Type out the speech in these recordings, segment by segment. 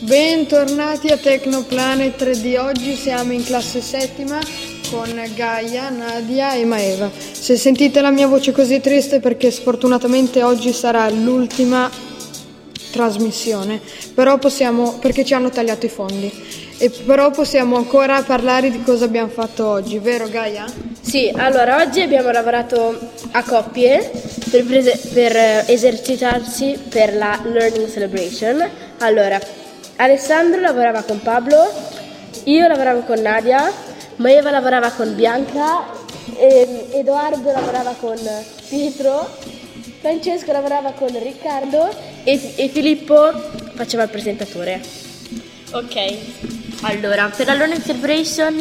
Bentornati a Tecnoplanet 3D. Oggi siamo in classe settima con Gaia, Nadia e Maeva. Se sentite la mia voce così triste perché sfortunatamente oggi sarà l'ultima trasmissione, però possiamo perché ci hanno tagliato i fondi. E però possiamo ancora parlare di cosa abbiamo fatto oggi, vero Gaia? Sì, allora oggi abbiamo lavorato a coppie per, prese- per eh, esercitarsi per la Learning Celebration. Allora, Alessandro lavorava con Pablo, io lavoravo con Nadia, Maeva lavorava con Bianca, e Edoardo lavorava con Pietro, Francesco lavorava con Riccardo e, e Filippo faceva il presentatore. Ok, allora per la Learning Celebration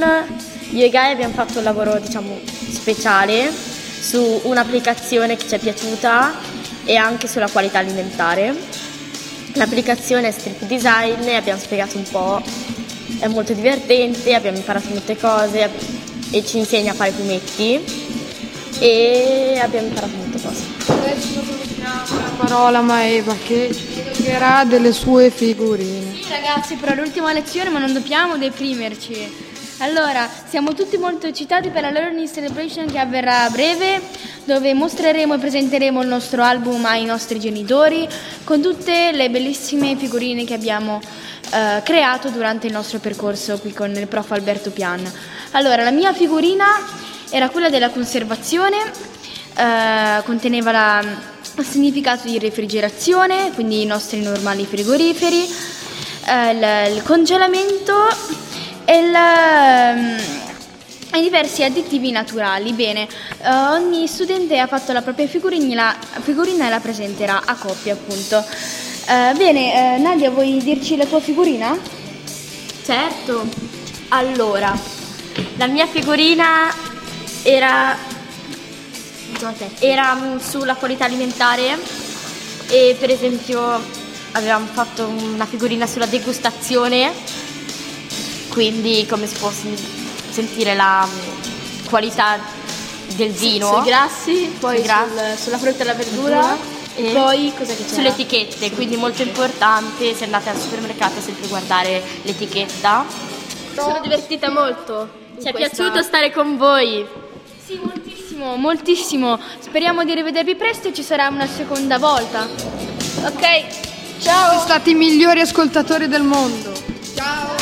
io e Gaia abbiamo fatto un lavoro diciamo speciale su un'applicazione che ci è piaciuta e anche sulla qualità alimentare. L'applicazione è Strip Design abbiamo spiegato un po', è molto divertente, abbiamo imparato molte cose e ci insegna a fare fumetti e abbiamo imparato molte cose. Adesso diamo la parola a Maeva che ci spiegherà delle sue figurine. Sì ragazzi, però l'ultima lezione ma non dobbiamo deprimerci. Allora, siamo tutti molto eccitati per la Learning Celebration che avverrà a breve, dove mostreremo e presenteremo il nostro album ai nostri genitori con tutte le bellissime figurine che abbiamo eh, creato durante il nostro percorso qui con il prof Alberto Pian. Allora, la mia figurina era quella della conservazione, eh, conteneva la, il significato di refrigerazione, quindi i nostri normali frigoriferi, eh, il, il congelamento e, il, ehm, e diversi additivi naturali. Bene, eh, ogni studente ha fatto la propria figurina, figurina e la presenterà a coppia, appunto. Eh, bene, eh, Nadia, vuoi dirci la tua figurina? Certo, allora la mia figurina era, era mm, sulla qualità alimentare e per esempio avevamo fatto una figurina sulla degustazione quindi come si può sen- sentire la mm, qualità del vino Sui grassi, poi Sui grassi. sul- sulla frutta e la verdura e poi cosa che c'era? sulle etichette, quindi molto importante se andate al supermercato sempre guardare l'etichetta. Sono divertita molto. Ci è questa- piaciuto stare con voi. Sì, moltissimo, moltissimo. Speriamo di rivedervi presto e ci sarà una seconda volta. Ok, ciao! Siete stati i migliori ascoltatori del mondo. Ciao!